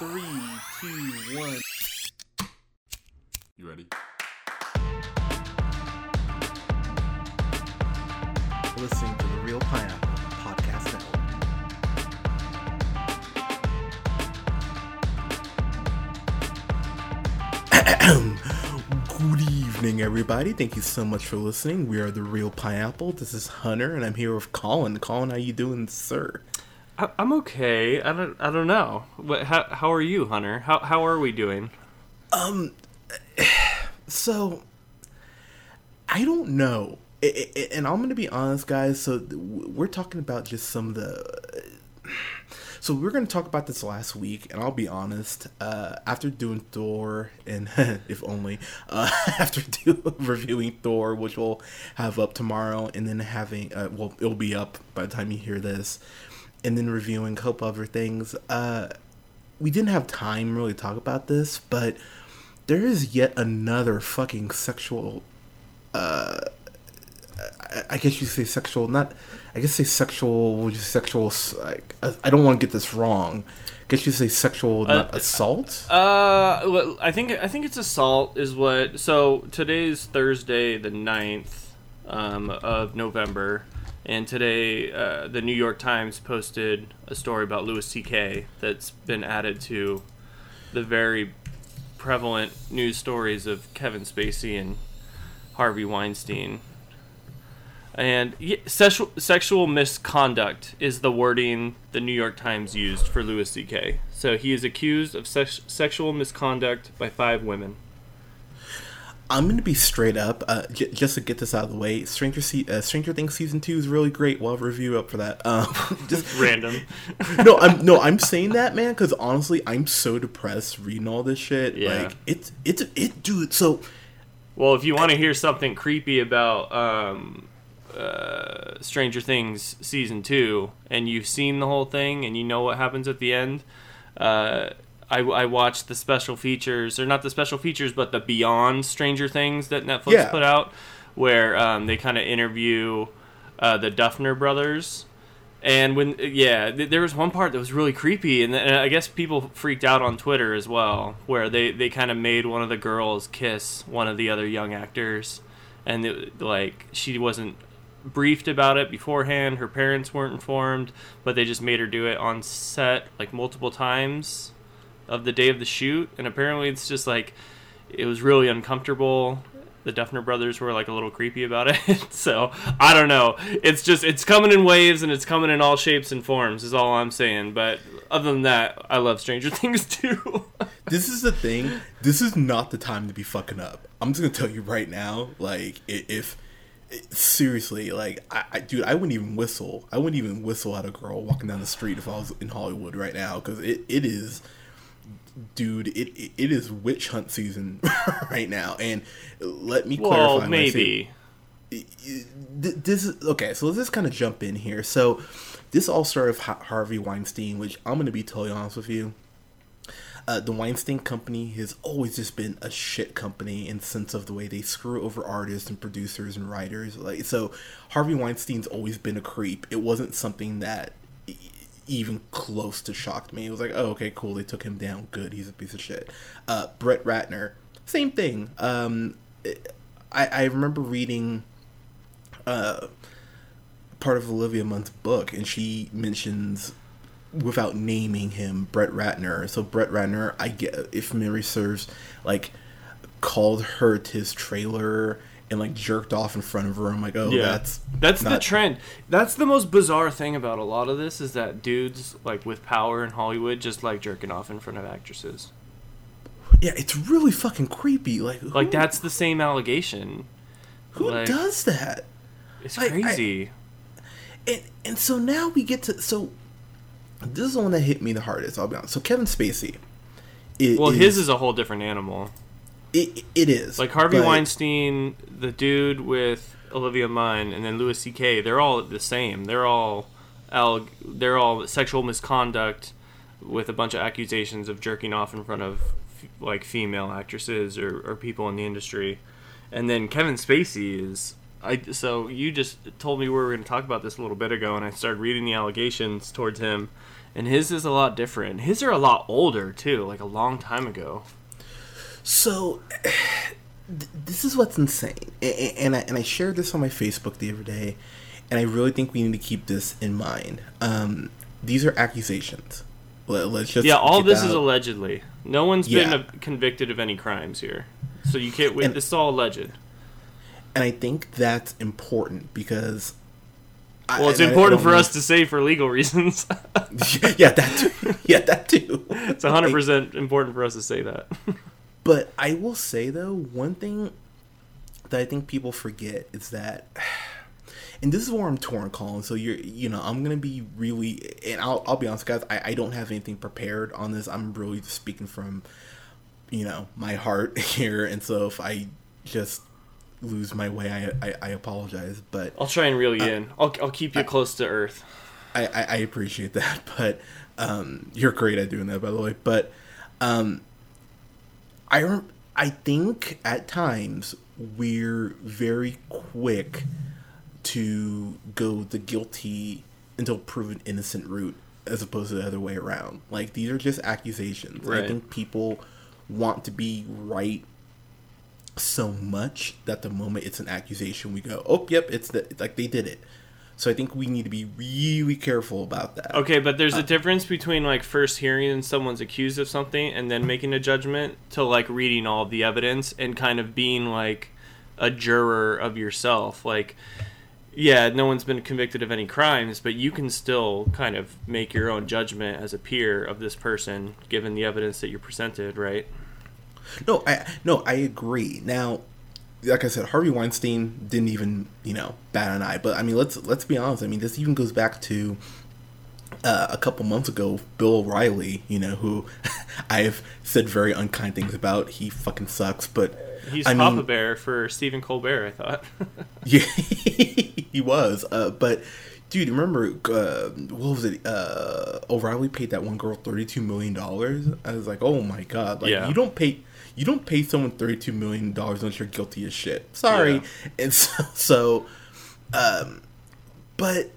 Three, two, one. You ready? Listening to the Reel Pineapple Podcast Network. Good evening, everybody. Thank you so much for listening. We are the Reel Pineapple. This is Hunter, and I'm here with Colin. Colin, how you doing, sir? I, I'm okay. I don't. I don't know. What? How, how are you, Hunter? How How are we doing? Um. So, I don't know. I- I- and I'm to be honest, guys. So, we're talking about just some of the. So, we are to talk about this last week, and I'll be honest. Uh, after doing Thor, and if only, uh, after do, reviewing Thor, which we'll have up tomorrow, and then having, uh, well, it'll be up by the time you hear this, and then reviewing a couple other things, uh, we didn't have time really to talk about this, but there is yet another fucking sexual uh I- I guess you say sexual not I guess say sexual sexual like I I don't want to get this wrong. I guess you say sexual not assault? Uh, I think I think it's assault is what. So today's Thursday, the 9th um, of November, and today uh, the New York Times posted a story about Louis C.K. that's been added to the very prevalent news stories of Kevin Spacey and Harvey Weinstein. And sexual, sexual misconduct is the wording the New York Times used for Louis C.K. So he is accused of sex, sexual misconduct by five women. I'm gonna be straight up, uh, j- just to get this out of the way. Stranger Se- uh, Stranger Things season two is really great. We'll have a review up for that. Um, just Random. no, I'm no, I'm saying that man because honestly, I'm so depressed reading all this shit. Yeah. Like it's it's it, dude. So Well, if you want to hear something creepy about um, uh, Stranger Things season two, and you've seen the whole thing, and you know what happens at the end, uh, I, I watched the special features, or not the special features, but the Beyond Stranger Things that Netflix Yeah. put out, where um, they kind of interview uh, the Duffer brothers. And when yeah, th- there was one part that was really creepy, and, and I guess people freaked out on Twitter as well, where they they kind of made one of the girls kiss one of the other young actors, and it, like she wasn't briefed about it beforehand. Her parents weren't informed, but they just made her do it on set like multiple times of the day of the shoot, and apparently it's just like it was really uncomfortable. The Duffer brothers were like a little creepy about it. so I don't know. It's just it's coming in waves and it's coming in all shapes and forms. Is all I'm saying. But other than that, I love Stranger Things too. this is the thing. This is not the time to be fucking up. I'm just gonna tell you right now. Like, if seriously, like, I, I dude, I wouldn't even whistle. I wouldn't even whistle at a girl walking down the street if I was in Hollywood right now because it, it is, dude, it, it it is witch hunt season right now. And let me clarify. well, when I say- maybe. this is okay so let's just kind of jump in here so this all started with harvey weinstein which i'm going to be totally honest with you uh, the weinstein company has always just been a shit company in the sense of the way they screw over artists and producers and writers like so harvey weinstein's always been a creep it wasn't something that even close to shocked me. It was like oh okay cool. They took him down. Good. He's a piece of shit. Uh, brett ratner same thing. Um, I, I remember reading uh, part of Olivia Munn's book, and she mentions without naming him Brett Ratner. So Brett Ratner, I get if memory serves, like called her to his trailer and like jerked off in front of her. I'm like, oh, Yeah. that's That's the trend. That's the most bizarre thing about a lot of this is that dudes like with power in Hollywood just like jerking off in front of actresses. yeah, it's really fucking creepy. Like, Like that's the same allegation. who like- does that? It's Like, I- crazy. and and so now we get to so this is the one that hit me the hardest. I'll be honest. So Kevin Spacey. i- well, his is a whole different animal. It, it is Like Harvey but- Weinstein, the dude with Olivia Munn, and then Louis C.K. They're all the same. They're all, al- they're all sexual misconduct with a bunch of accusations of jerking off in front of like female actresses or, or people in the industry. And then Kevin Spacey is I so you just told me we were going to talk about this a little bit ago, and I started reading the allegations towards him, and his is a lot different. His are a lot older too, like a long time ago. So, this is what's insane, and I, and I shared this on my Facebook the other day, and I really think we need to keep this in mind. Um, these are accusations. Let, us just Yeah, all this that is out. allegedly. No one's Yeah. been convicted of any crimes here, so you can't. Wait, And- this is all alleged. and I think that's important because. Well, it's I- I important for us to say for legal reasons. yeah, that too. Yeah, that too. it's hundred percent important for us to say that. But I will say though, one thing that I think people forget is that, and this is where I'm torn, Colin. So you're, you know, I'm gonna be really, and I'll, I'll be honest, guys. I, I don't have anything prepared on this. I'm really just speaking from, you know, my heart here. And so if I just lose my way, I, I, I apologize. But I'll try and reel you in. I'll, I'll keep you close to earth. I, I, I appreciate that, but um, you're great at doing that, by the way. But um, I I think at times we're very quick to go the guilty until proven innocent route as opposed to the other way around. Like these are just accusations. I think people want to be right so much that the moment it's an accusation we go, "Oh, yep, it's the like they did it." So I think we need to be really careful about that. Okay, but there's Uh. a difference between like first hearing someone's accused of something and then making a judgment to like reading all the evidence and kind of being like a juror of yourself. Like, yeah, no one's been convicted of any crimes, but you can still kind of make your own judgment as a peer of this person given the evidence that you're presented, right? No, I no, I agree. Now, like I said, Harvey Weinstein didn't even you know bat an eye. But I mean, let's let's be honest. I mean, this even goes back to uh, a couple months ago. Bill O'Reilly, you know, who I have said very unkind things about. He fucking sucks. But He's I Papa mean, Bear for Stephen Colbert, I thought. Yeah, he was. Uh, but dude, remember uh, what was it? Uh, O'Reilly paid that one girl thirty-two million dollars. I was like, oh my god! Like Yeah. you don't pay. You don't pay someone thirty-two million dollars unless you're guilty as shit. Sorry. Yeah. And so, so um, but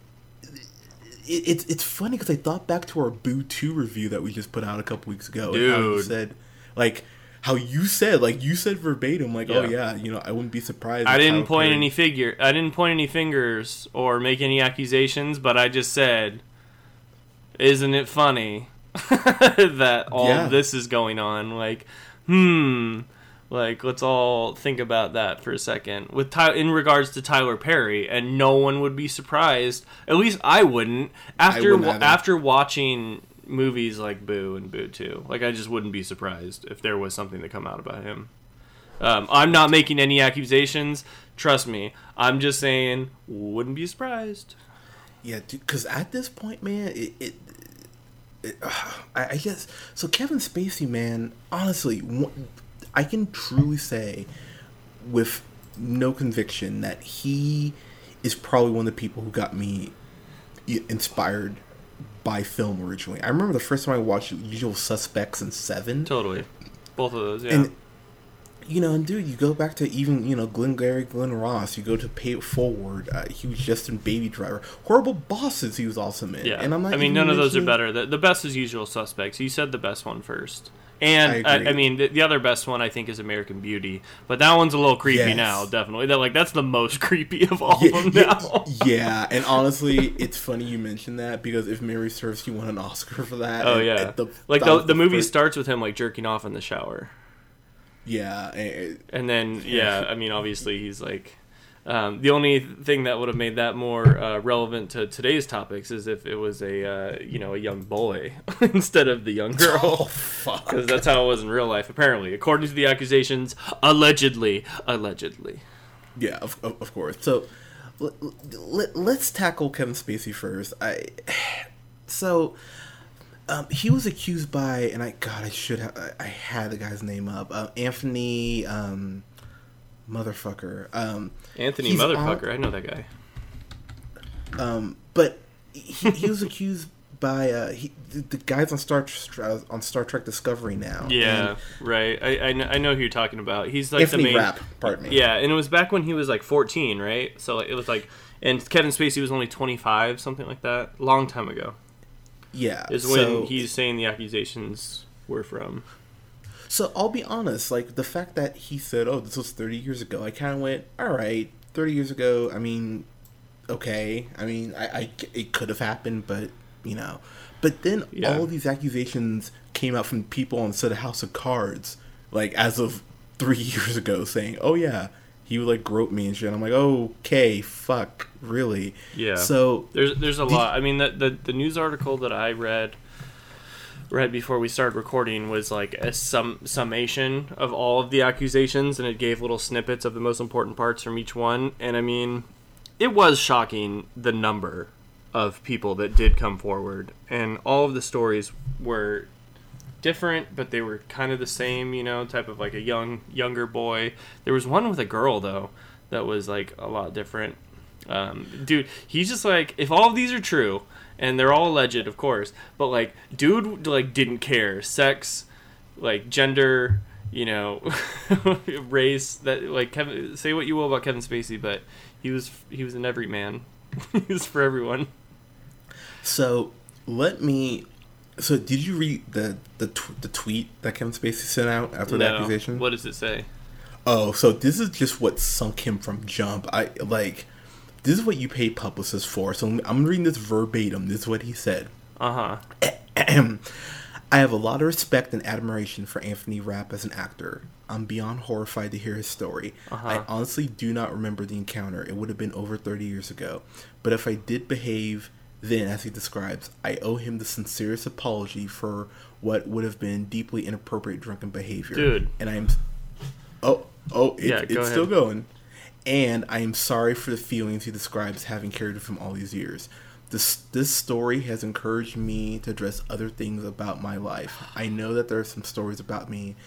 it, it's it's funny because I thought back to our Boo Two review that we just put out a couple weeks ago. And how you Dude. said like. How you said, like you said verbatim, like, oh Yeah. yeah, you know, I wouldn't be surprised. I didn't point any figure. I didn't point any fingers or make any accusations, but I just said, "Isn't it funny that all Yeah. this is going on?" Like, hmm, like let's all think about that for a second. With Ty- in regards to Tyler Perry, and no one would be surprised. At least I wouldn't after wouldn't after watching movies like Boo and Boo Two. Like, I just wouldn't be surprised if there was something to come out about him. Um, I'm not making any accusations. Trust me. I'm just saying, wouldn't be surprised. Yeah, because at this point, man, it, it I, guess so. Kevin Spacey, man, honestly, I can truly say with no conviction that he is probably one of the people who got me inspired by film originally. I remember the first time I watched Usual Suspects in Seven, Totally. Both of those, yeah. and you know, and dude, you go back to even you know Glenn Gary, Glen Ross. You go to Pay It Forward. Uh, he was just in Baby Driver. Horrible Bosses. He was awesome in. yeah. and I'm not. I mean, none of those are better. The, the best is Usual Suspects. You said the best one first. And I, agree. I, mean, the, the other best one I think is American Beauty, but that one's a little creepy Yes. now. Definitely, that like that's the most creepy of all Yeah, of them yeah, now. yeah, and honestly, it's funny you mentioned that because if Mary serves, he won an Oscar for that. Oh and- yeah, and the- like the, the movie first- starts with him like jerking off in the shower. Yeah, and- And then, yeah, I mean, obviously, he's like. Um, the only thing that would have made that more uh, relevant to today's topics is if it was a uh, you know a young boy instead of the young girl. oh fuck. because that's how it was in real life. Apparently, according to the accusations, allegedly, allegedly. Yeah, of, of, course. So let, let, let's tackle Kevin Spacey first. I so um, he was accused by, and I God, I should have, I, had the guy's name up. Uh, Anthony, um, motherfucker. Um, Anthony, He's on- motherfucker, I know that guy. um, but he, he was accused by uh, he, the, the guys on Star on Star Trek Discovery now. Yeah, And right. I, I, I know who you're talking about. He's like Anthony the main. Rapp, pardon me. Yeah, and it was back when he was like 14, right? So like, it was like, and Kevin Spacey was only 25, something like that, long time ago. Yeah. is when so, he's saying the accusations were from. So I'll be honest, like the fact that he said, "Oh, this was 30 years ago," I kind of went, "All right, 30 years ago." I mean, okay. I mean, I, I it could have happened, but you know. But then Yeah. all these accusations came out from people on of House of Cards, like as of three years ago, saying, "Oh yeah, he would like grope me and shit." I'm like, "Okay, fuck, really?" Yeah. So There's there's a lot. I mean, the, the the news article that I read read before we started recording was like a sum summation of all of the accusations, and it gave little snippets of the most important parts from each one. And I mean, it was shocking the number of people that did come forward, and all of the stories were different, but they were kind of the same. You know, type of like a young younger boy. There was one with a girl though that was like a lot different. Um, dude, he's just like, if all of these are true, and they're all alleged, of course, but like, dude, like, didn't care, sex, like, gender, you know, race. That like, Kevin, say what you will about Kevin Spacey, but he was he was an everyman. he was for everyone. So let me. So did you read the the tw- the tweet that Kevin Spacey sent out after the accusation? What does it say? Oh, so this is just what sunk him from jump. I like. This is what you pay publicists for. So I'm, I'm reading this verbatim. This is what he said. Uh huh. I have a lot of respect and admiration for Anthony Rapp as an actor. I'm beyond horrified to hear his story. Uh-huh. I honestly do not remember the encounter. It would have been over 30 years ago. But if I did behave then, as he describes, I owe him the sincerest apology for what would have been deeply inappropriate drunken behavior. Dude. And I'm. Oh, oh, it, Yeah, it's still going. And I am sorry for the feelings he describes having carried with him all these years. This this story has encouraged me to address other things about my life. I know that there are some stories about me,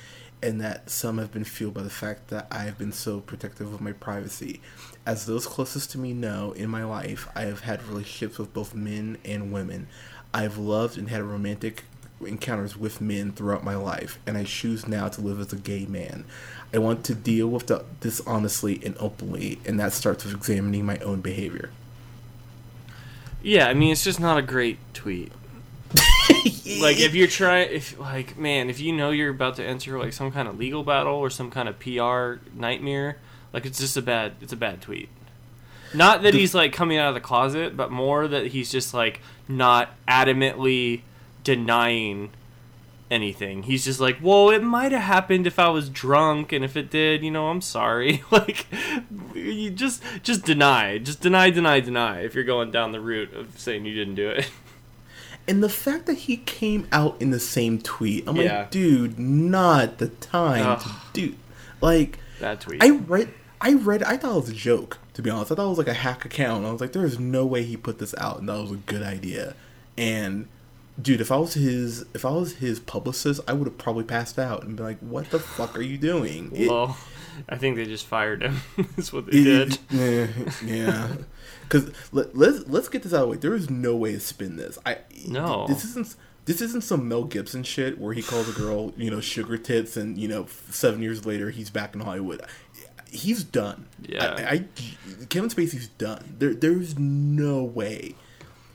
and that some have been fueled by the fact that I have been so protective of my privacy. As those closest to me know, in my life, I have had relationships with both men and women. I've loved and had romantic encounters with men throughout my life, and I choose now to live as a gay man. I want to deal with the, this honestly and openly, and that starts with examining my own behavior. Yeah, I mean, it's just not a great tweet. Like if you're trying if like man if you know you're about to enter like some kind of legal battle or some kind of pr nightmare like it's just a bad it's a bad tweet. Not that The- he's like coming out of the closet but more that he's just like not adamantly denying anything. He's just like well it might have happened if i was drunk and if it did you know i'm sorry. Like you just just deny just deny deny deny if you're going down the route of saying you didn't do it And the fact that he came out in the same tweet, I'm Yeah. like, dude, not the time Ugh. to do. Like, that tweet I read, I read, I thought it was a joke. To be honest, I thought it was like a hack account. I was like, there is no way he put this out, and that was a good idea. And dude, if I was his, if I was his publicist, I would have probably passed out and been like, what the fuck are you doing? It- Well, I think they just fired him. That's what they it- did. Eh, yeah, yeah. Because let, let's let's get this out of the way. There is no way to spin this. I No. This isn't this isn't some Mel Gibson shit where he calls a girl you know sugar tits and you know seven years later he's back in Hollywood. He's done. Yeah. I, I Kevin Spacey's done. There there's no way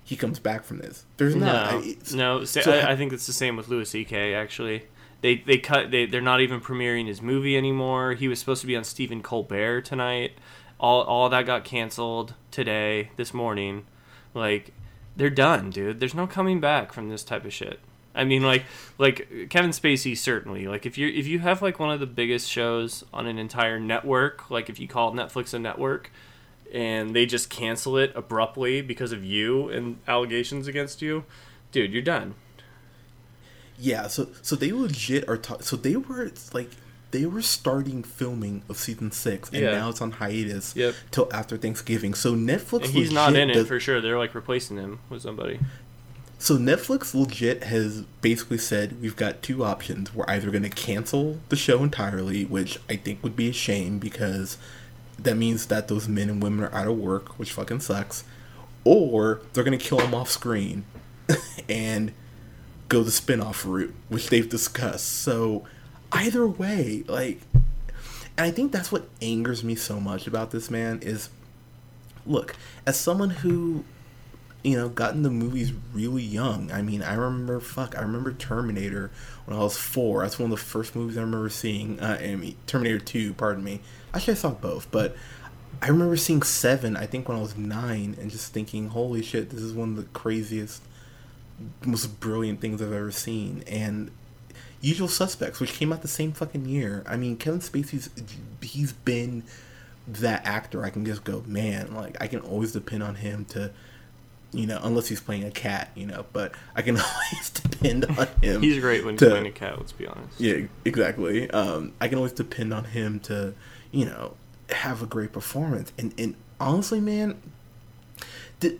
he comes back from this. There's not. No, I- no. So- I, I think it's the same with Louis C.K. Actually, they they cut. They they're not even premiering his movie anymore. He was supposed to be on Stephen Colbert tonight. All all that got canceled today, this morning. Like they're done, dude. There's no coming back from this type of shit. I mean, like like Kevin Spacey certainly. Like if you if you have like one of the biggest shows on an entire network, like if you call Netflix a network, and they just cancel it abruptly because of you and allegations against you, dude, you're done. Yeah, so so they legit are ta- so they were like they were starting filming of season six, and Yeah. now it's on hiatus Yep. till after Thanksgiving. So Netflix, And he's not in it does- for sure. They're like replacing him with somebody. So Netflix legit has basically said we've got two options. We're either going to cancel the show entirely, which I think would be a shame because that means that those men and women are out of work, which fucking sucks, or they're going to kill them off screen and go the spin-off route, which they've discussed. So either way, like and I think that's what angers me so much about this man is look, as someone who you know, got into movies really young. I mean, I remember, fuck, I remember Terminator when I was four. That's one of the first movies I remember seeing. Uh, I mean, Terminator 2, pardon me. Actually, I saw both, but I remember seeing Seven, I think when I was nine, and just thinking, holy shit, this is one of the craziest, most brilliant things I've ever seen. And Usual Suspects, which came out the same fucking year. I mean, Kevin Spacey's, he's been that actor. I can just go, man, like, I can always depend on him to you know, unless he's playing a cat, you know. But I can always depend on him. He's great when he's playing a cat. Let's be honest. Yeah, exactly. Um, I can always depend on him to, you know, have a great performance. And and honestly, man, th-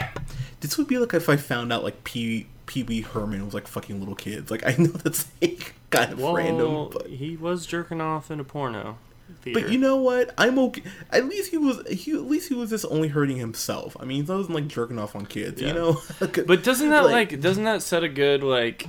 this would be like if I found out like Pee Pee Wee Herman was like fucking little kids. Like I know that's like kind of Well, random, but he was jerking off in a porno. Theater. but you know what? I'm okay. At least he was. He at least he was just only hurting himself. I mean, he wasn't like jerking off on kids. Yeah. You know. But doesn't that Like- like, doesn't that set a good like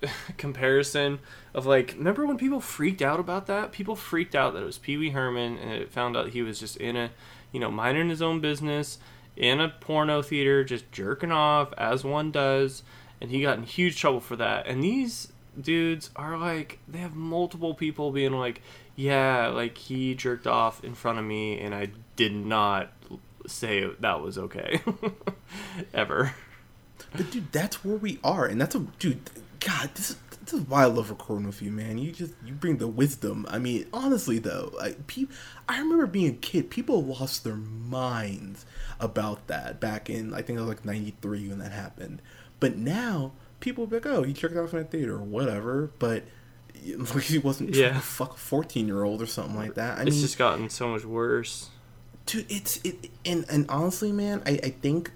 comparison of like remember when people freaked out about that? People freaked out that it was Pee Wee Herman and it found out he was just in a you know minding his own business in a porno theater just jerking off as one does and he got in huge trouble for that. And these dudes are like they have multiple people being like yeah like he jerked off in front of me and I did not say that was okay ever. But dude, that's where we are, and that's a dude. God, this is this is why I love recording with you, man. You just you bring the wisdom. I mean, honestly though, like pe- I remember being a kid. People lost their minds about that back in I think it was like '93 when that happened. But now people be like, oh, he jerked off in a theater or whatever. But like he wasn't trying to fuck a 14 year old or something like that. I it's mean, just gotten so much worse. dude it's it and and honestly man i i think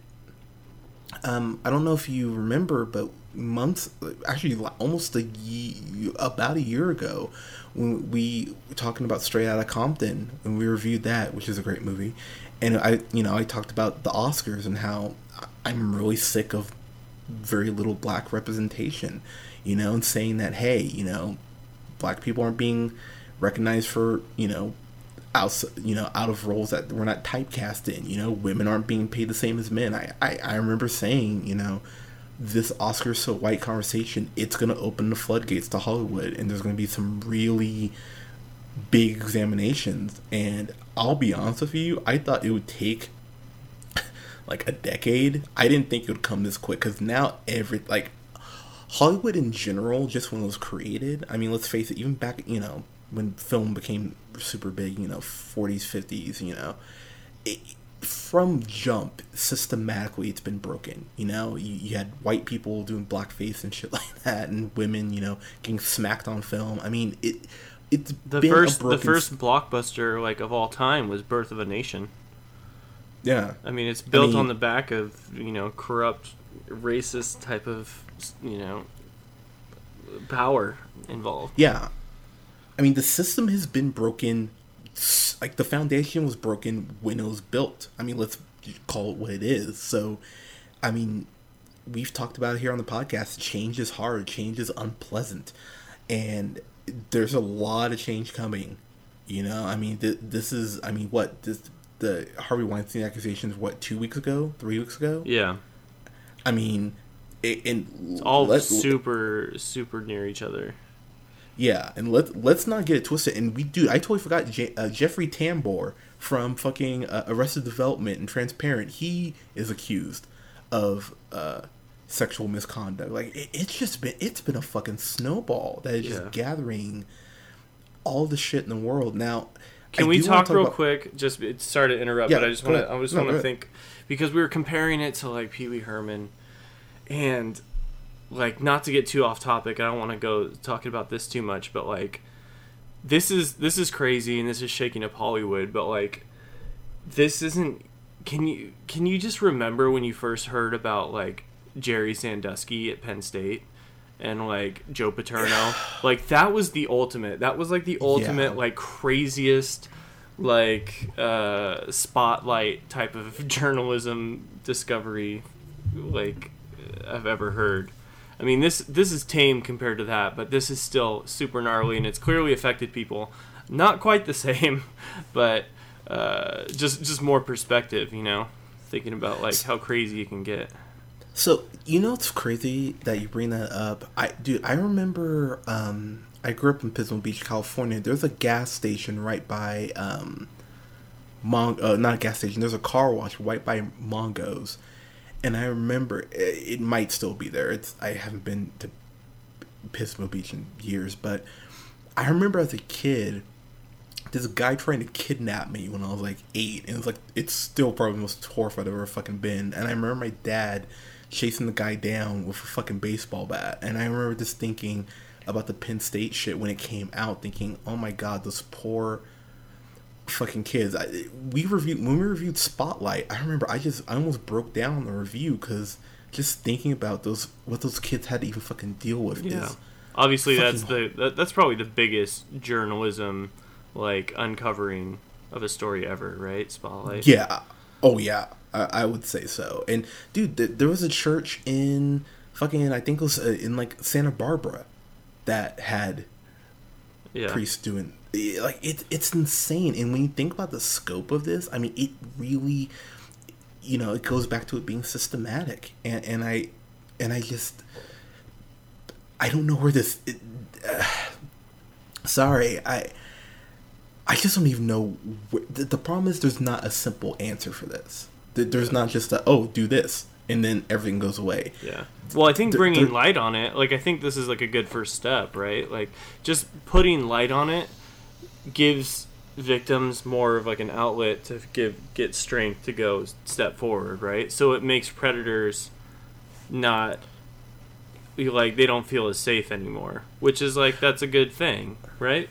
um i don't know if you remember but months actually almost a ye- about a year ago when we were talking about straight Outta compton and we reviewed that which is a great movie and i you know i talked about the oscars and how i'm really sick of very little black representation you know and saying that hey you know black people aren't being recognized for you know out you know out of roles that we're not typecast in you know women aren't being paid the same as men. I i, I remember saying you know this oscar so white conversation it's going to open the floodgates to hollywood and there's going to be some really big examinations. And i'll be honest with you i thought it would take like a decade i didn't think it would come this quick because now every like Hollywood in general, just when it was created, I mean, let's face it, even back, you know, when film became super big, you know, 40s, 50s, you know, it, from jump, systematically, it's been broken. You know, you, you had white people doing blackface and shit like that, and women, you know, getting smacked on film. I mean, it it's The first the first blockbuster like of all time was Birth of a Nation. Yeah. I mean, it's built mean- on the back of you know corrupt, racist type of you know power involved. Yeah. I mean, the system has been broken. Like, the foundation was broken when it was built. I mean, let's call it what it is. So, I mean, we've talked about it here on the podcast. Change is hard, change is unpleasant. And there's a lot of change coming. You know, I mean, th- this is, I mean, what? This, the Harvey Weinstein accusations, what, two weeks ago? Three weeks ago? Yeah, I mean, it, and it's all let- super super near each other. Yeah, and let let's not get it twisted. And we do. I totally forgot uh, Jeffrey Tambor from fucking uh, Arrested Development and Transparent. He is accused of uh, sexual misconduct. Like it, it's just been it's been a fucking snowball that is Yeah. just gathering all the shit in the world. Now, Can I we wanna talk, real about- quick? Just sorry to interrupt, Yeah, but I just want to. I just No, want to think because we were comparing it to like Pee Wee Herman, and like not to get too off topic. I don't want to go talking about this too much, but like this is this is crazy and this is shaking up Hollywood. But like this isn't. Can you can you just remember when you first heard about like Jerry Sandusky at Penn State? And like Joe Paterno, like that was the ultimate. That was like the ultimate, Yeah. like craziest like uh spotlight type of journalism discovery like I've ever heard. I mean this this is tame compared to that, but this is still super gnarly and it's clearly affected people. Not quite the same, but uh just just more perspective, you know. thinking about like how crazy it can get. So you know it's crazy that you bring that up. I dude, I remember um, I grew up in Pismo Beach, California. There's a gas station right by um, uh, not a gas station. There's a car wash right by Mongo's, and I remember it, it might still be there. It's I haven't been to Pismo Beach in years, but I remember as a kid, this guy trying to kidnap me when I was like eight, and it's like it's still probably the most horrified I've ever fucking been. And I remember my dad chasing the guy down with a fucking baseball bat, and I remember just thinking about the Penn State shit when it came out, thinking, oh my god, those poor fucking kids. I, we reviewed when we reviewed Spotlight. I remember I just I almost broke down on the review because just thinking about those what those kids had to even fucking deal with. Yeah. Is, Obviously, that's the that, that's probably the biggest journalism like uncovering of a story ever, right? Spotlight. Yeah. Oh yeah. I, I would say so. And dude, th- there was a church in fucking I think it was uh, in like Santa Barbara that had Yeah. priests doing eh, like it, it's insane. And when you think about the scope of this, I mean, it really, you know, it goes back to it being systematic. And and I and I just I don't know where this. It, uh, sorry, I. I just don't even know. Where, the, the problem is, there's not a simple answer for this. There- There's not just a oh, do this, and then everything goes away. Yeah. Well, I think bringing light on it, like I think this is like a good first step, right? Like just putting light on it gives victims more of like an outlet to give get strength to go step forward, right? So it makes predators not like they don't feel as safe anymore, which is like that's a good thing, right?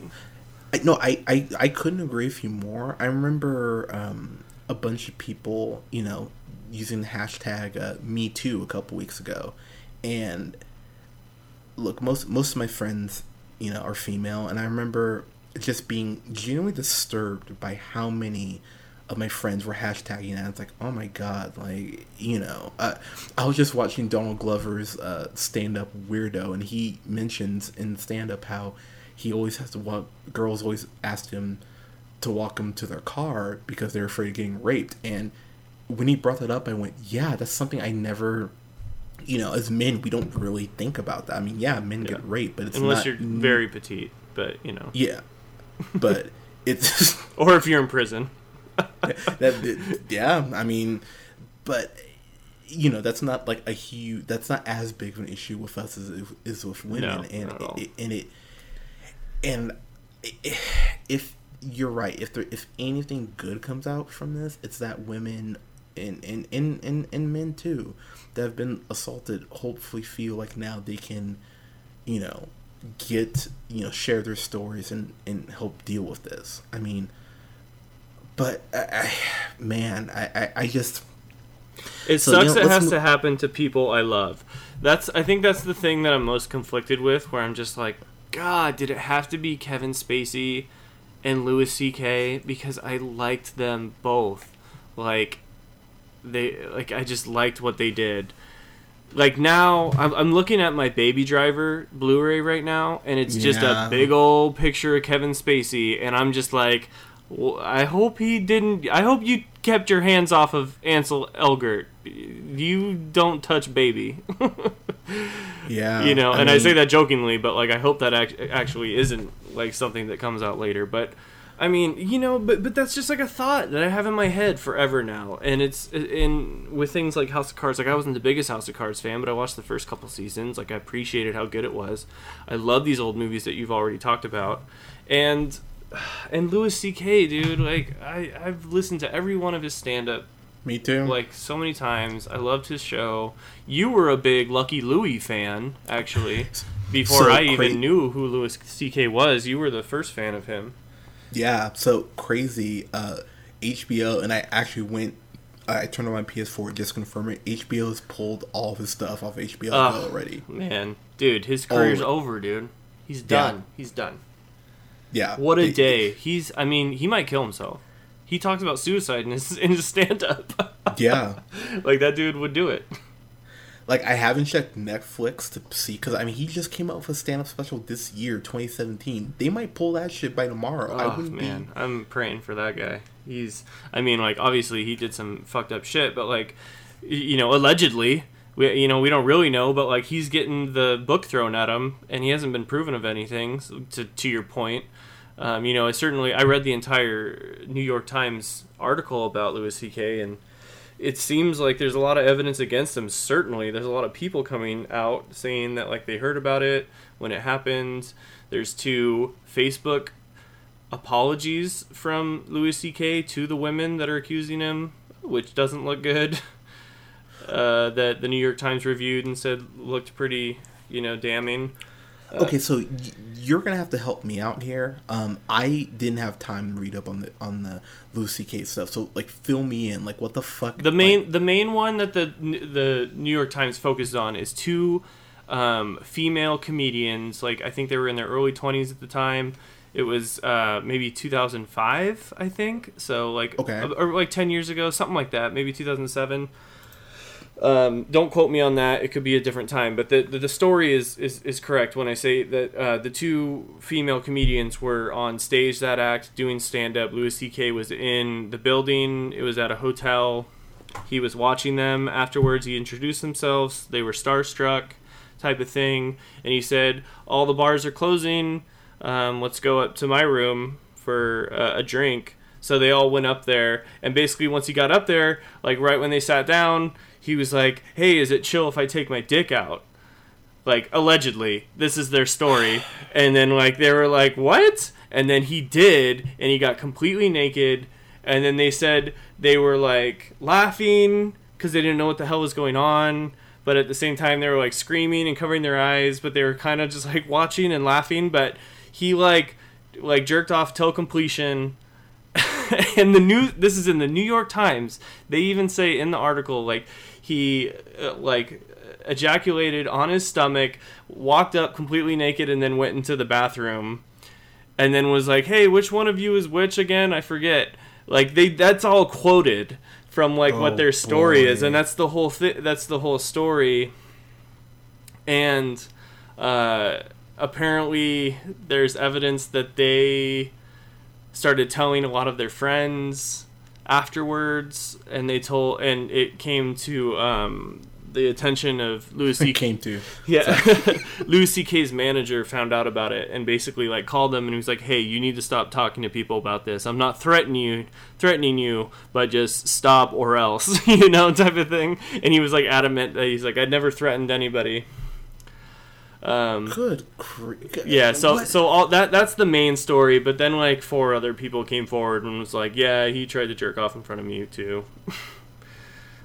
I, no, I, I, I couldn't agree with you more. I remember um, a bunch of people, you know, using the hashtag uh, Me Too a couple weeks ago, and look, most most of my friends, you know, are female, and I remember just being genuinely disturbed by how many of my friends were hashtagging that. It's like, oh my god, like you know, uh, I was just watching Donald Glover's uh, stand-up weirdo, and he mentions in stand-up how he always has to walk. Girls always ask him to walk them to their car because they're afraid of getting raped. And when he brought that up, I went, yeah, that's something I never. You know, as men, we don't really think about that. I mean, yeah, men get raped, but it's Unless not you're very petite, but you know, yeah, but it's or if you're in prison. that yeah i mean but you know that's not like a huge that's not as big of an issue with us as it is with women No, and not at all. it, and it and i- if you're right if there if anything good comes out from this it's that women and and and, and, and men too that have been assaulted hopefully feel like now they can you know get you know share their stories and and help deal with this i mean but I, I man, I, I, I just It So, you sucks know, it has mo- to happen to people I love. That's I think that's the thing that I'm most conflicted with where I'm just like, God, did it have to be Kevin Spacey and Louis C.K. because I liked them both. Like they like I just liked what they did. Like now, I'm, I'm looking at my Baby Driver Blu-ray right now, and it's just Yeah. a big old picture of Kevin Spacey, and I'm just like, well, I hope he didn't. I hope you kept your hands off of Ansel Elgort. You don't touch Baby. yeah, you know, and I say that jokingly, but like I hope that act- actually isn't like something that comes out later. But I mean, you know, but but that's just like a thought that I have in my head forever now, and it's in with things like House of Cards. Like I wasn't the biggest House of Cards fan, but I watched the first couple seasons. Like I appreciated how good it was. I love these old movies that you've already talked about, and and Louis C.K. dude, like I I've listened to every one of his stand up me too. like so many times. I loved his show. You were a big Lucky Louie fan, actually. Before So I even knew who Louis C.K. was, you were the first fan of him. yeah, so crazy. Uh, HBO and I actually went. I turned on my PS4 just to confirm it. HBO has pulled all of his stuff off HBO Ugh. already. Man, dude, his career's Oh. over, dude. He's done. He's done. Yeah, What a day. He's. I mean, he might kill himself. He talks about suicide in his in his stand up. Yeah, like that dude would do it. like I haven't checked Netflix to see because I mean he just came out with a stand-up special this year, 2017. They might pull that shit by tomorrow. I Oh wouldn't man, be. I'm praying for that guy. He's, I mean, like obviously he did some fucked up shit, but like, you know, allegedly, we, you know, we don't really know, but like he's getting the book thrown at him, and he hasn't been proven of anything. So to to your point, um, you know, I certainly I read the entire New York Times article about Louis C.K. and it seems like there's a lot of evidence against him. Certainly, there's a lot of people coming out saying that like they heard about it when it happened. There's two Facebook apologies from Louis C.K. to the women that are accusing him, which doesn't look good. Uh, that the New York Times reviewed and said looked pretty, you know, damning. Okay, so y- you're gonna have to help me out here. Um, I didn't have time to read up on the on the Louis C.K. stuff, so like fill me in. Like, what the fuck? The main like- the main one that the the New York Times focused on is two um, female comedians. Like I think they were in their early twenties at the time. It was uh, maybe 2005, I think. So like Okay. or like 10 years ago, something like that. Maybe 2007. Um, don't quote me on that. It could be a different time, but the the, the story is, is is correct when I say that uh, the two female comedians were on stage that act doing stand up. Louis C.K. was in the building. It was at a hotel. He was watching them afterwards. He introduced themselves. They were starstruck, type of thing, and he said, "All the bars are closing. Um, let's go up to my room for uh, a drink." So they all went up there, and basically once he got up there, like right when they sat down, he was like, "Hey, is it chill if I take my dick out?" Like allegedly, this is their story, and then like they were like, "What?" And then he did, and he got completely naked, and then they said they were like laughing because they didn't know what the hell was going on, but at the same time they were like screaming and covering their eyes, but they were kind of just like watching and laughing. But he like like jerked off till completion and the new this is in the New York Times. They even say in the article like he uh, like ejaculated on his stomach, walked up completely naked, and then went into the bathroom, and then was like, "Hey, which one of you is which again? I forget." Like they that's all quoted from like Oh, what their story is, and that's the whole thi- that's the whole story. And uh, apparently, there's evidence that they started telling a lot of their friends afterwards, and they told, and it came to um, the attention of Louis He C. came to. Yeah, Louis C.K.'s manager found out about it and basically like called them and he was like, "Hey, you need to stop talking to people about this. I'm not threatening you, threatening you, but just stop or else, you know, type of thing." And he was like adamant that he's like, "I never threatened anybody." Um, Good. Cre- yeah, so What? so all that that's the main story, but then like four other people came forward and was like, "Yeah, he tried to jerk off in front of me too."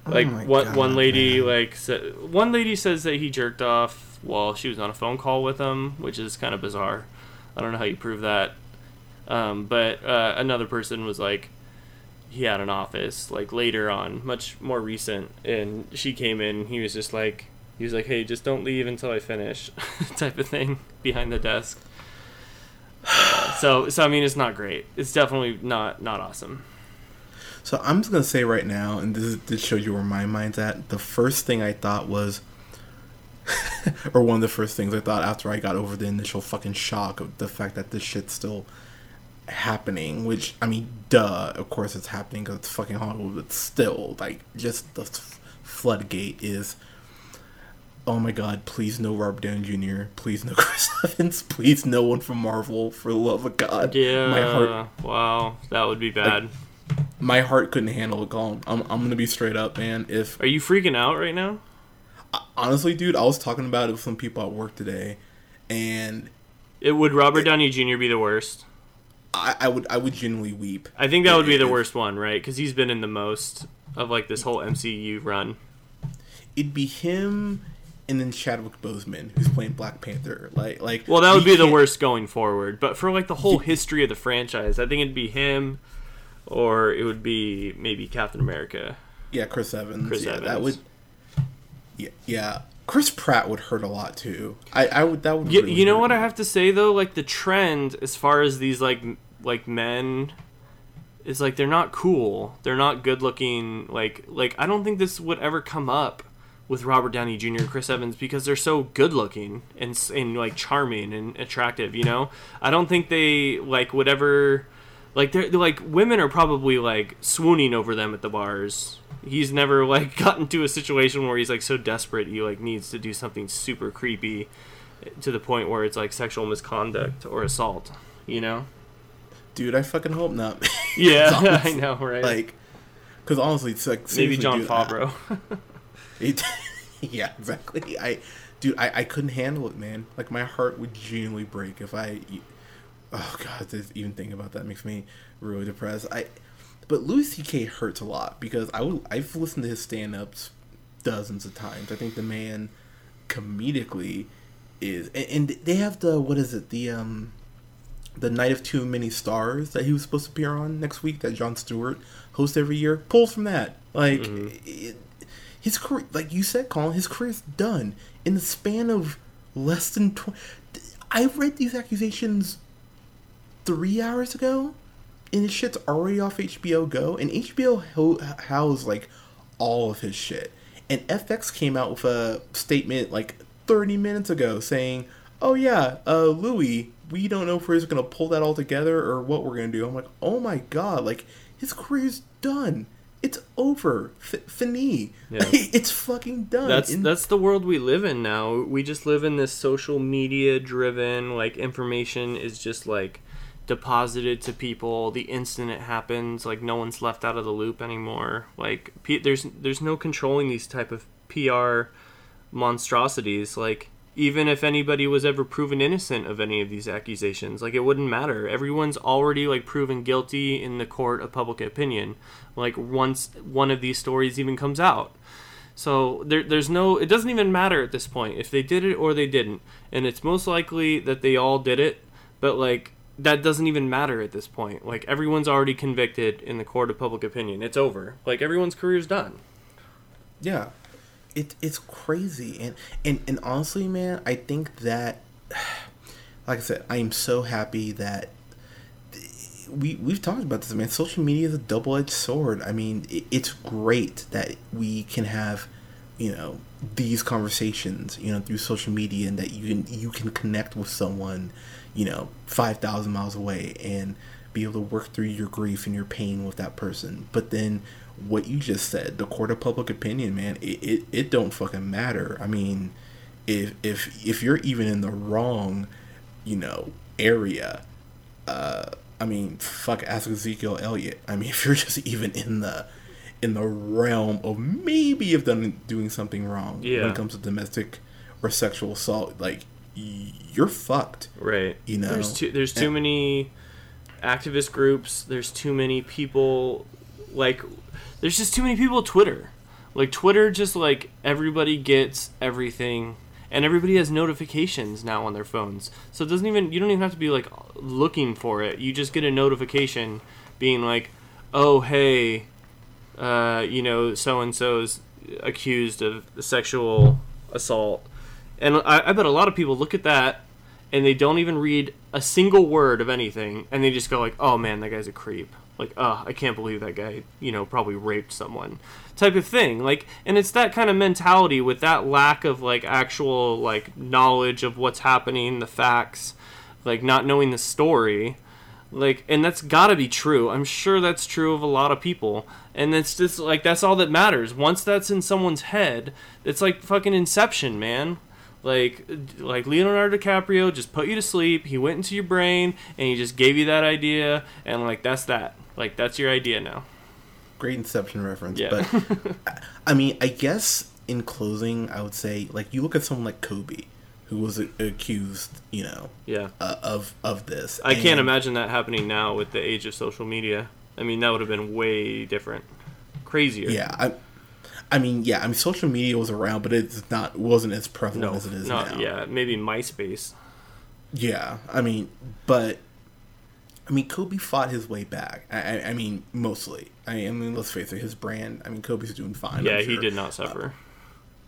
like Oh one God, one lady man. like sa- one lady says that he jerked off while she was on a phone call with him, which is kind of bizarre. I don't know how you prove that. Um, but uh, another person was like, he had an office like later on, much more recent, and she came in. He was just like, he was like, "Hey, just don't leave until I finish," type of thing behind the desk. So, so I mean, it's not great. It's definitely not not awesome. So I'm just gonna say right now, and this is, this shows you where my mind's at. The first thing I thought was, or one of the first things I thought after I got over the initial fucking shock of the fact that this shit's still happening. Which I mean, duh, of course it's happening because it's fucking Hollywood, but still, like, just the floodgate is. Oh my god, please no Robert Downey Jr., please no Chris Evans, please no one from Marvel, for the love of God. Yeah. My heart Wow, that would be bad. my heart couldn't handle it. Colin. I'm, I'm gonna be straight up, man. If Are you freaking out right now? honestly, dude, I was talking about it with some people at work today, and It would Robert Downey Jr. be the worst. I, I would I would genuinely weep. I think that would be the worst one, right? Because he's been in the most of like this whole MCU run. It'd be him, and then Chadwick Boseman, who's playing Black Panther. Like like. Well, that would be the worst going forward. But for like the whole history of the franchise, I think it'd be him, or it would be maybe Captain America. Yeah, Chris Evans. Chris yeah, that would. Yeah, yeah. Chris Pratt would hurt a lot too. I, I would that would. You, really you know what I have to say though, like the trend as far as these like like men is like they're not cool. They're not good looking. Like like I don't think this would ever come up with Robert Downey Jr. and Chris Evans because they're so good looking and and like charming and attractive. You know, I don't think they like whatever. like they're, they're like women are probably like swooning over them at the bars. He's never like gotten to a situation where he's like so desperate he like needs to do something super creepy to the point where it's like sexual misconduct or assault. You know? Dude, I fucking hope not. Yeah, I know, right? like, because honestly, it's like Maybe John dude, Favreau. It, yeah, exactly. I, dude, I, I couldn't handle it, man. Like my heart would genuinely break if I. Oh god, just even thinking about that makes me really depressed. I, but Louis C.K. hurts a lot because I will, I've listened to his stand-ups dozens of times. I think the man, comedically, is and, and they have the what is it the um. The Night of Too Many Stars that he was supposed to appear on next week, that Jon Stewart hosts every year, pulls from that. Like, it, his career, like you said, Colin, his career's done in the span of less than twenty. I read these accusations three hours ago, and his shit's already off HBO Go, and HBO ho- housed like all of his shit. And FX came out with a statement like 30 minutes ago saying, "Oh yeah, uh, Louis, we don't know if we're gonna pull that all together or what we're gonna do." I'm like, "Oh my god, like his career's done." It's over. F- fini. Yeah. it's fucking done. that's And- that's the world we live in now. We just live in this social media driven like information is just like deposited to people the instant it happens. Like no one's left out of the loop anymore. Like P- there's there's no controlling these type of PR monstrosities. Like even if anybody was ever proven innocent of any of these accusations, like it wouldn't matter. Everyone's already like proven guilty in the court of public opinion. Like once one of these stories even comes out. So there, there's no. It doesn't even matter at this point if they did it or they didn't, and it's most likely that they all did it. But like that doesn't even matter at this point. Like everyone's already convicted in the court of public opinion. It's over. Like everyone's career's done. Yeah, it it's crazy, and and and honestly, man, I think that, like I said, I am so happy that we we've talked about this, man. Social media is a double edged sword. I mean, it, it's great that we can have, you know, these conversations, you know, through social media, and that you can you can connect with someone, you know, five thousand miles away, and be able to work through your grief and your pain with that person. But then what you just said, the court of public opinion, man, it, it, it don't fucking matter. I mean, if if if you're even in the wrong, you know, area, uh, I mean, fuck, ask Ezekiel Elliott. I mean, if you're just even in the in the realm of maybe of them doing something wrong when it comes to domestic or sexual assault, like you're fucked. Right. You know, there's too there's too and- many activist groups. There's too many people. Like, there's just too many people. Twitter, like Twitter, just like everybody gets everything, and everybody has notifications now on their phones. So it doesn't even you don't even have to be like looking for it. You just get a notification being like, oh hey, uh, you know, so and so's accused of sexual assault. And I, I bet a lot of people look at that and they don't even read a single word of anything and they just go like, "Oh man, that guy's a creep." Like, "Oh, I can't believe that guy, you know, probably raped someone." type of thing. Like and it's that kind of mentality with that lack of like actual like knowledge of what's happening, the facts, like not knowing the story. Like and that's got to be true. I'm sure that's true of a lot of people. And it's just like that's all that matters. Once that's in someone's head it's like fucking inception man. Like like leonardo dicaprio just put you to sleep he went into your brain and he just gave you that idea and like that's that like that's your idea now great Inception reference. Yeah. But I- mean, I guess in closing, I would say like you look at someone like Kobe, who was a- accused, you know, yeah uh, of of this. i can't imagine that happening now with the age of social media i mean that would have been way different crazier Yeah, I. I mean, yeah. I mean, social media was around, but it's not wasn't as prevalent no as it is not now. yeah maybe myspace Yeah, I mean, but I mean, Kobe fought his way back. I, I, mean, mostly. I, I mean, let's face it, his brand. I mean, Kobe's doing fine. yeah I'm he did not suffer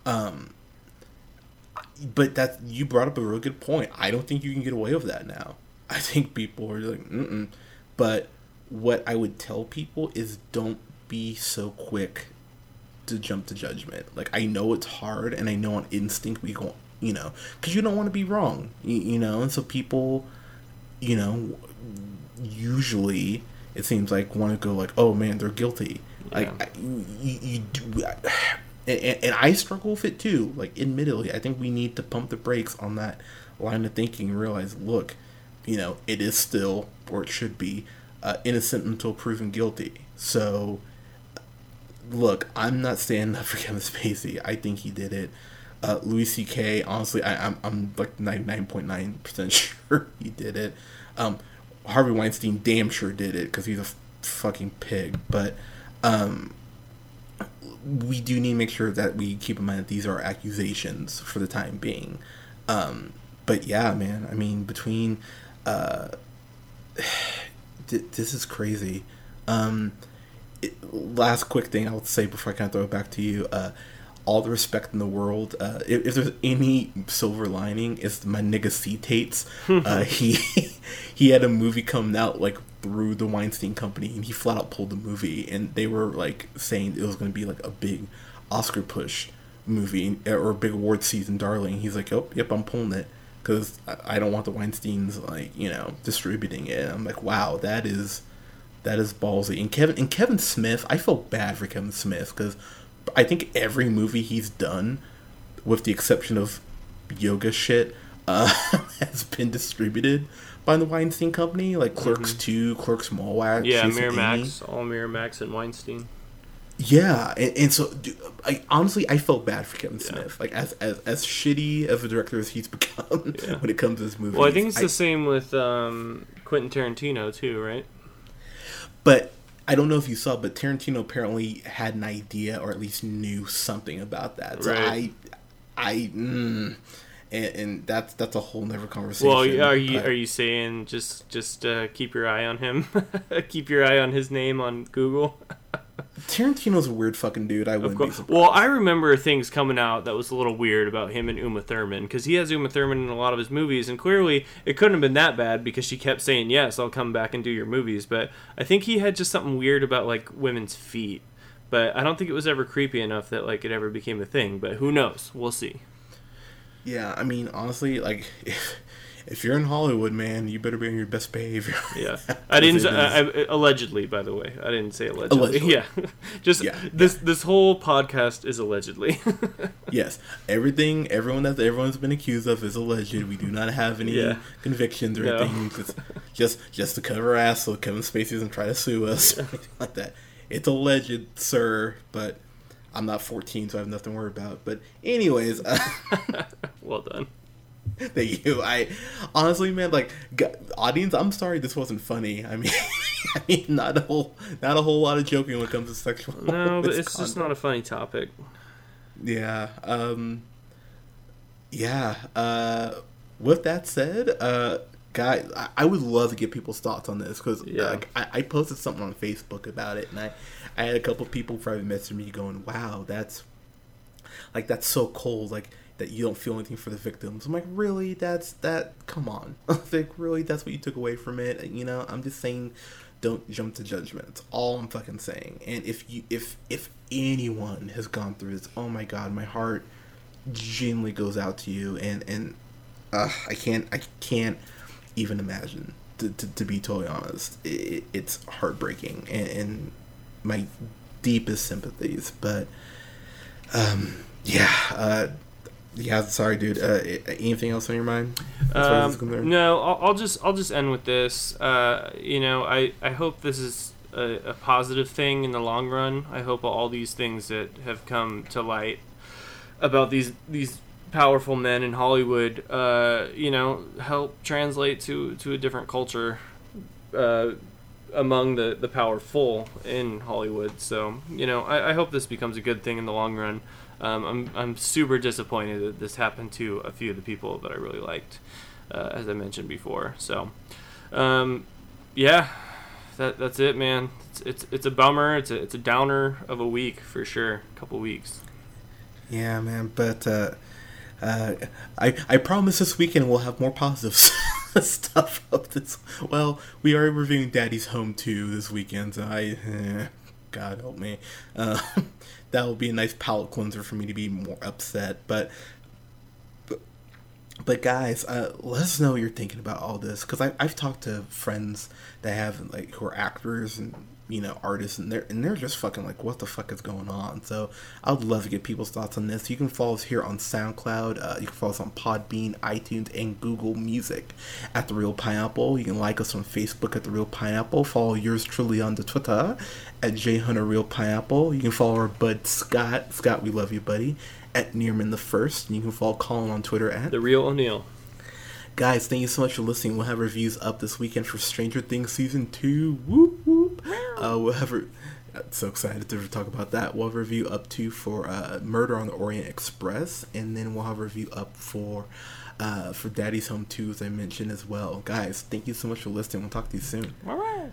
Um, But that you brought up a real good point. I don't think you can get away with that now. I think people are like, mm. But what I would tell people is don't be so quick to jump to judgment. Like I know it's hard, and I know on instinct we go, you know, because you don't want to be wrong, you, you know, and so people, you know, usually it seems like want to go like, oh man, they're guilty. Like I, you, you do, and, and, and I struggle with it too. Like admittedly, I think we need to pump the brakes on that line of thinking and realize, look, you know, it is still or it should be uh, innocent until proven guilty. So look, I'm not standing up for Kevin Spacey. I think he did it. Uh, Louis C.K. Honestly, I, I'm I'm like 99.9 percent sure he did it. Um, Harvey Weinstein damn sure did it because he's a f- fucking pig. But um, we do need to make sure that we keep in mind that these are accusations for the time being. Um, but yeah, man, I mean, between uh, th- this is crazy. Um, it, last quick thing I'll say before I kind of throw it back to you. Uh, all the respect in the world. Uh, if, if there's any silver lining, it's my nigga C Tates. uh, he he had a movie coming out like through the Weinstein Company, and he flat out pulled the movie, and they were like saying it was going to be like a big Oscar push movie or a big award season darling. He's like, oh, yep, I'm pulling it because I, don't want the Weinstein's like you know distributing it. I'm like, wow, that is that is ballsy. And Kevin and Kevin Smith, I feel bad for Kevin Smith because I think every movie he's done, with the exception of yoga shit, uh, has been distributed by the Weinstein Company, like Clerks Two, Clerks Mallrats, Mm-hmm. Yeah, Amy. Miramax, all Miramax and Weinstein. Yeah, and, and so dude, I honestly I felt bad for Kevin Smith, like as as as shitty of a director as he's become Yeah. when it comes to this movie. Well, I think it's the same with um, Quentin Tarantino too, right? But I don't know if you saw, but Tarantino apparently had an idea or at least knew something about that. So Right. I, I, mm, and, and that's that's a whole nother conversation. Well, are you but- are you saying just just uh, keep your eye on him, keep your eye on his name on Google? Tarantino's a weird fucking dude. I wouldn't be surprised. Well, I remember things coming out that was a little weird about him and Uma Thurman because he has Uma Thurman in a lot of his movies, and clearly it couldn't have been that bad because she kept saying yes, I'll come back and do your movies. But I think he had just something weird about like women's feet. But I don't think it was ever creepy enough that like it ever became a thing. But who knows? We'll see. Yeah, I mean, honestly, like if if you're in Hollywood, man, you better be on your best behavior. Yeah, I didn't. I, I, allegedly, by the way, I didn't say allegedly. Allegedly. Yeah, just Yeah, this. This whole podcast is allegedly. yes, everything, everyone that everyone's been accused of is alleged. We do not have any Yeah. convictions or No. anything. Just, just, just to cover ass so Kevin Spacey doesn't try to sue us or anything like that. It's alleged, sir, but I'm not 14, so I have nothing to worry about. But anyways, uh, well done. thank you. I honestly, man, like g- audience, I'm sorry this wasn't funny. I mean, I mean, not a whole, not a whole lot of joking when it comes to sexual. No, but it's just not a funny topic. Yeah. Um Yeah. Uh with that said, uh guys, I, I would love to get people's thoughts on this because Yeah. like I, I posted something on Facebook about it and I I had a couple of people private message me going, Wow, that's like that's so cold, like that you don't feel anything for the victims. I'm like, really? That's that come on. like really that's what you took away from it. You know, I'm just saying don't jump to judgment. That's all I'm fucking saying. And if you if if anyone has gone through this, oh my god, my heart genuinely goes out to you and and uh, I can't I can't even imagine to, to, to be totally honest. It, it's heartbreaking and, and my deepest sympathies, but um yeah, uh yeah, sorry, dude. Uh, anything else on your mind? as far as Um, no, I'll, I'll just I'll just end with this. Uh, you know, I, I hope this is a, a positive thing in the long run. I hope all these things that have come to light about these these powerful men in Hollywood, uh, you know, help translate to to a different culture uh, among the the powerful in Hollywood. So you know, I, I hope this becomes a good thing in the long run. Um, I'm I'm super disappointed that this happened to a few of the people that I really liked, uh, as I mentioned before. So, um, yeah, that that's it, man. It's, it's it's a bummer. It's a it's a downer of a week for sure. A couple weeks. Yeah, man, but uh, uh, I I promise this weekend we'll have more positive stuff up this. Well, we are reviewing Daddy's Home 2 this weekend, so I, eh, God help me, uh, that will be a nice palate cleanser for me to be more upset. But, but but guys, uh, let us know what you're thinking about all this because I've talked to friends that have like who are actors and you know artists and they're and they're just fucking like what the fuck is going on? So i would love to get people's thoughts on this. You can follow us here on soundcloud uh, you can follow us on podbean itunes and google music at the Reel Pineapple. You can like us on facebook at the Reel Pineapple. Follow yours truly on the twitter at j hunter Reel Pineapple. You can follow our bud scott. Scott we love you buddy at nearman the first. And you can follow colin on twitter at The Reel O'Neill. Guys, thank you so much for listening. We'll have reviews up this weekend for Stranger Things season two. Whoop whoop. Uh, we'll have. Re- so excited to talk about that. We'll have a review up to for uh, Murder on the Orient Express, and then we'll have a review up for uh, for Daddy's Home 2, as I mentioned as well. Guys, thank you so much for listening. We'll talk to you soon. All right.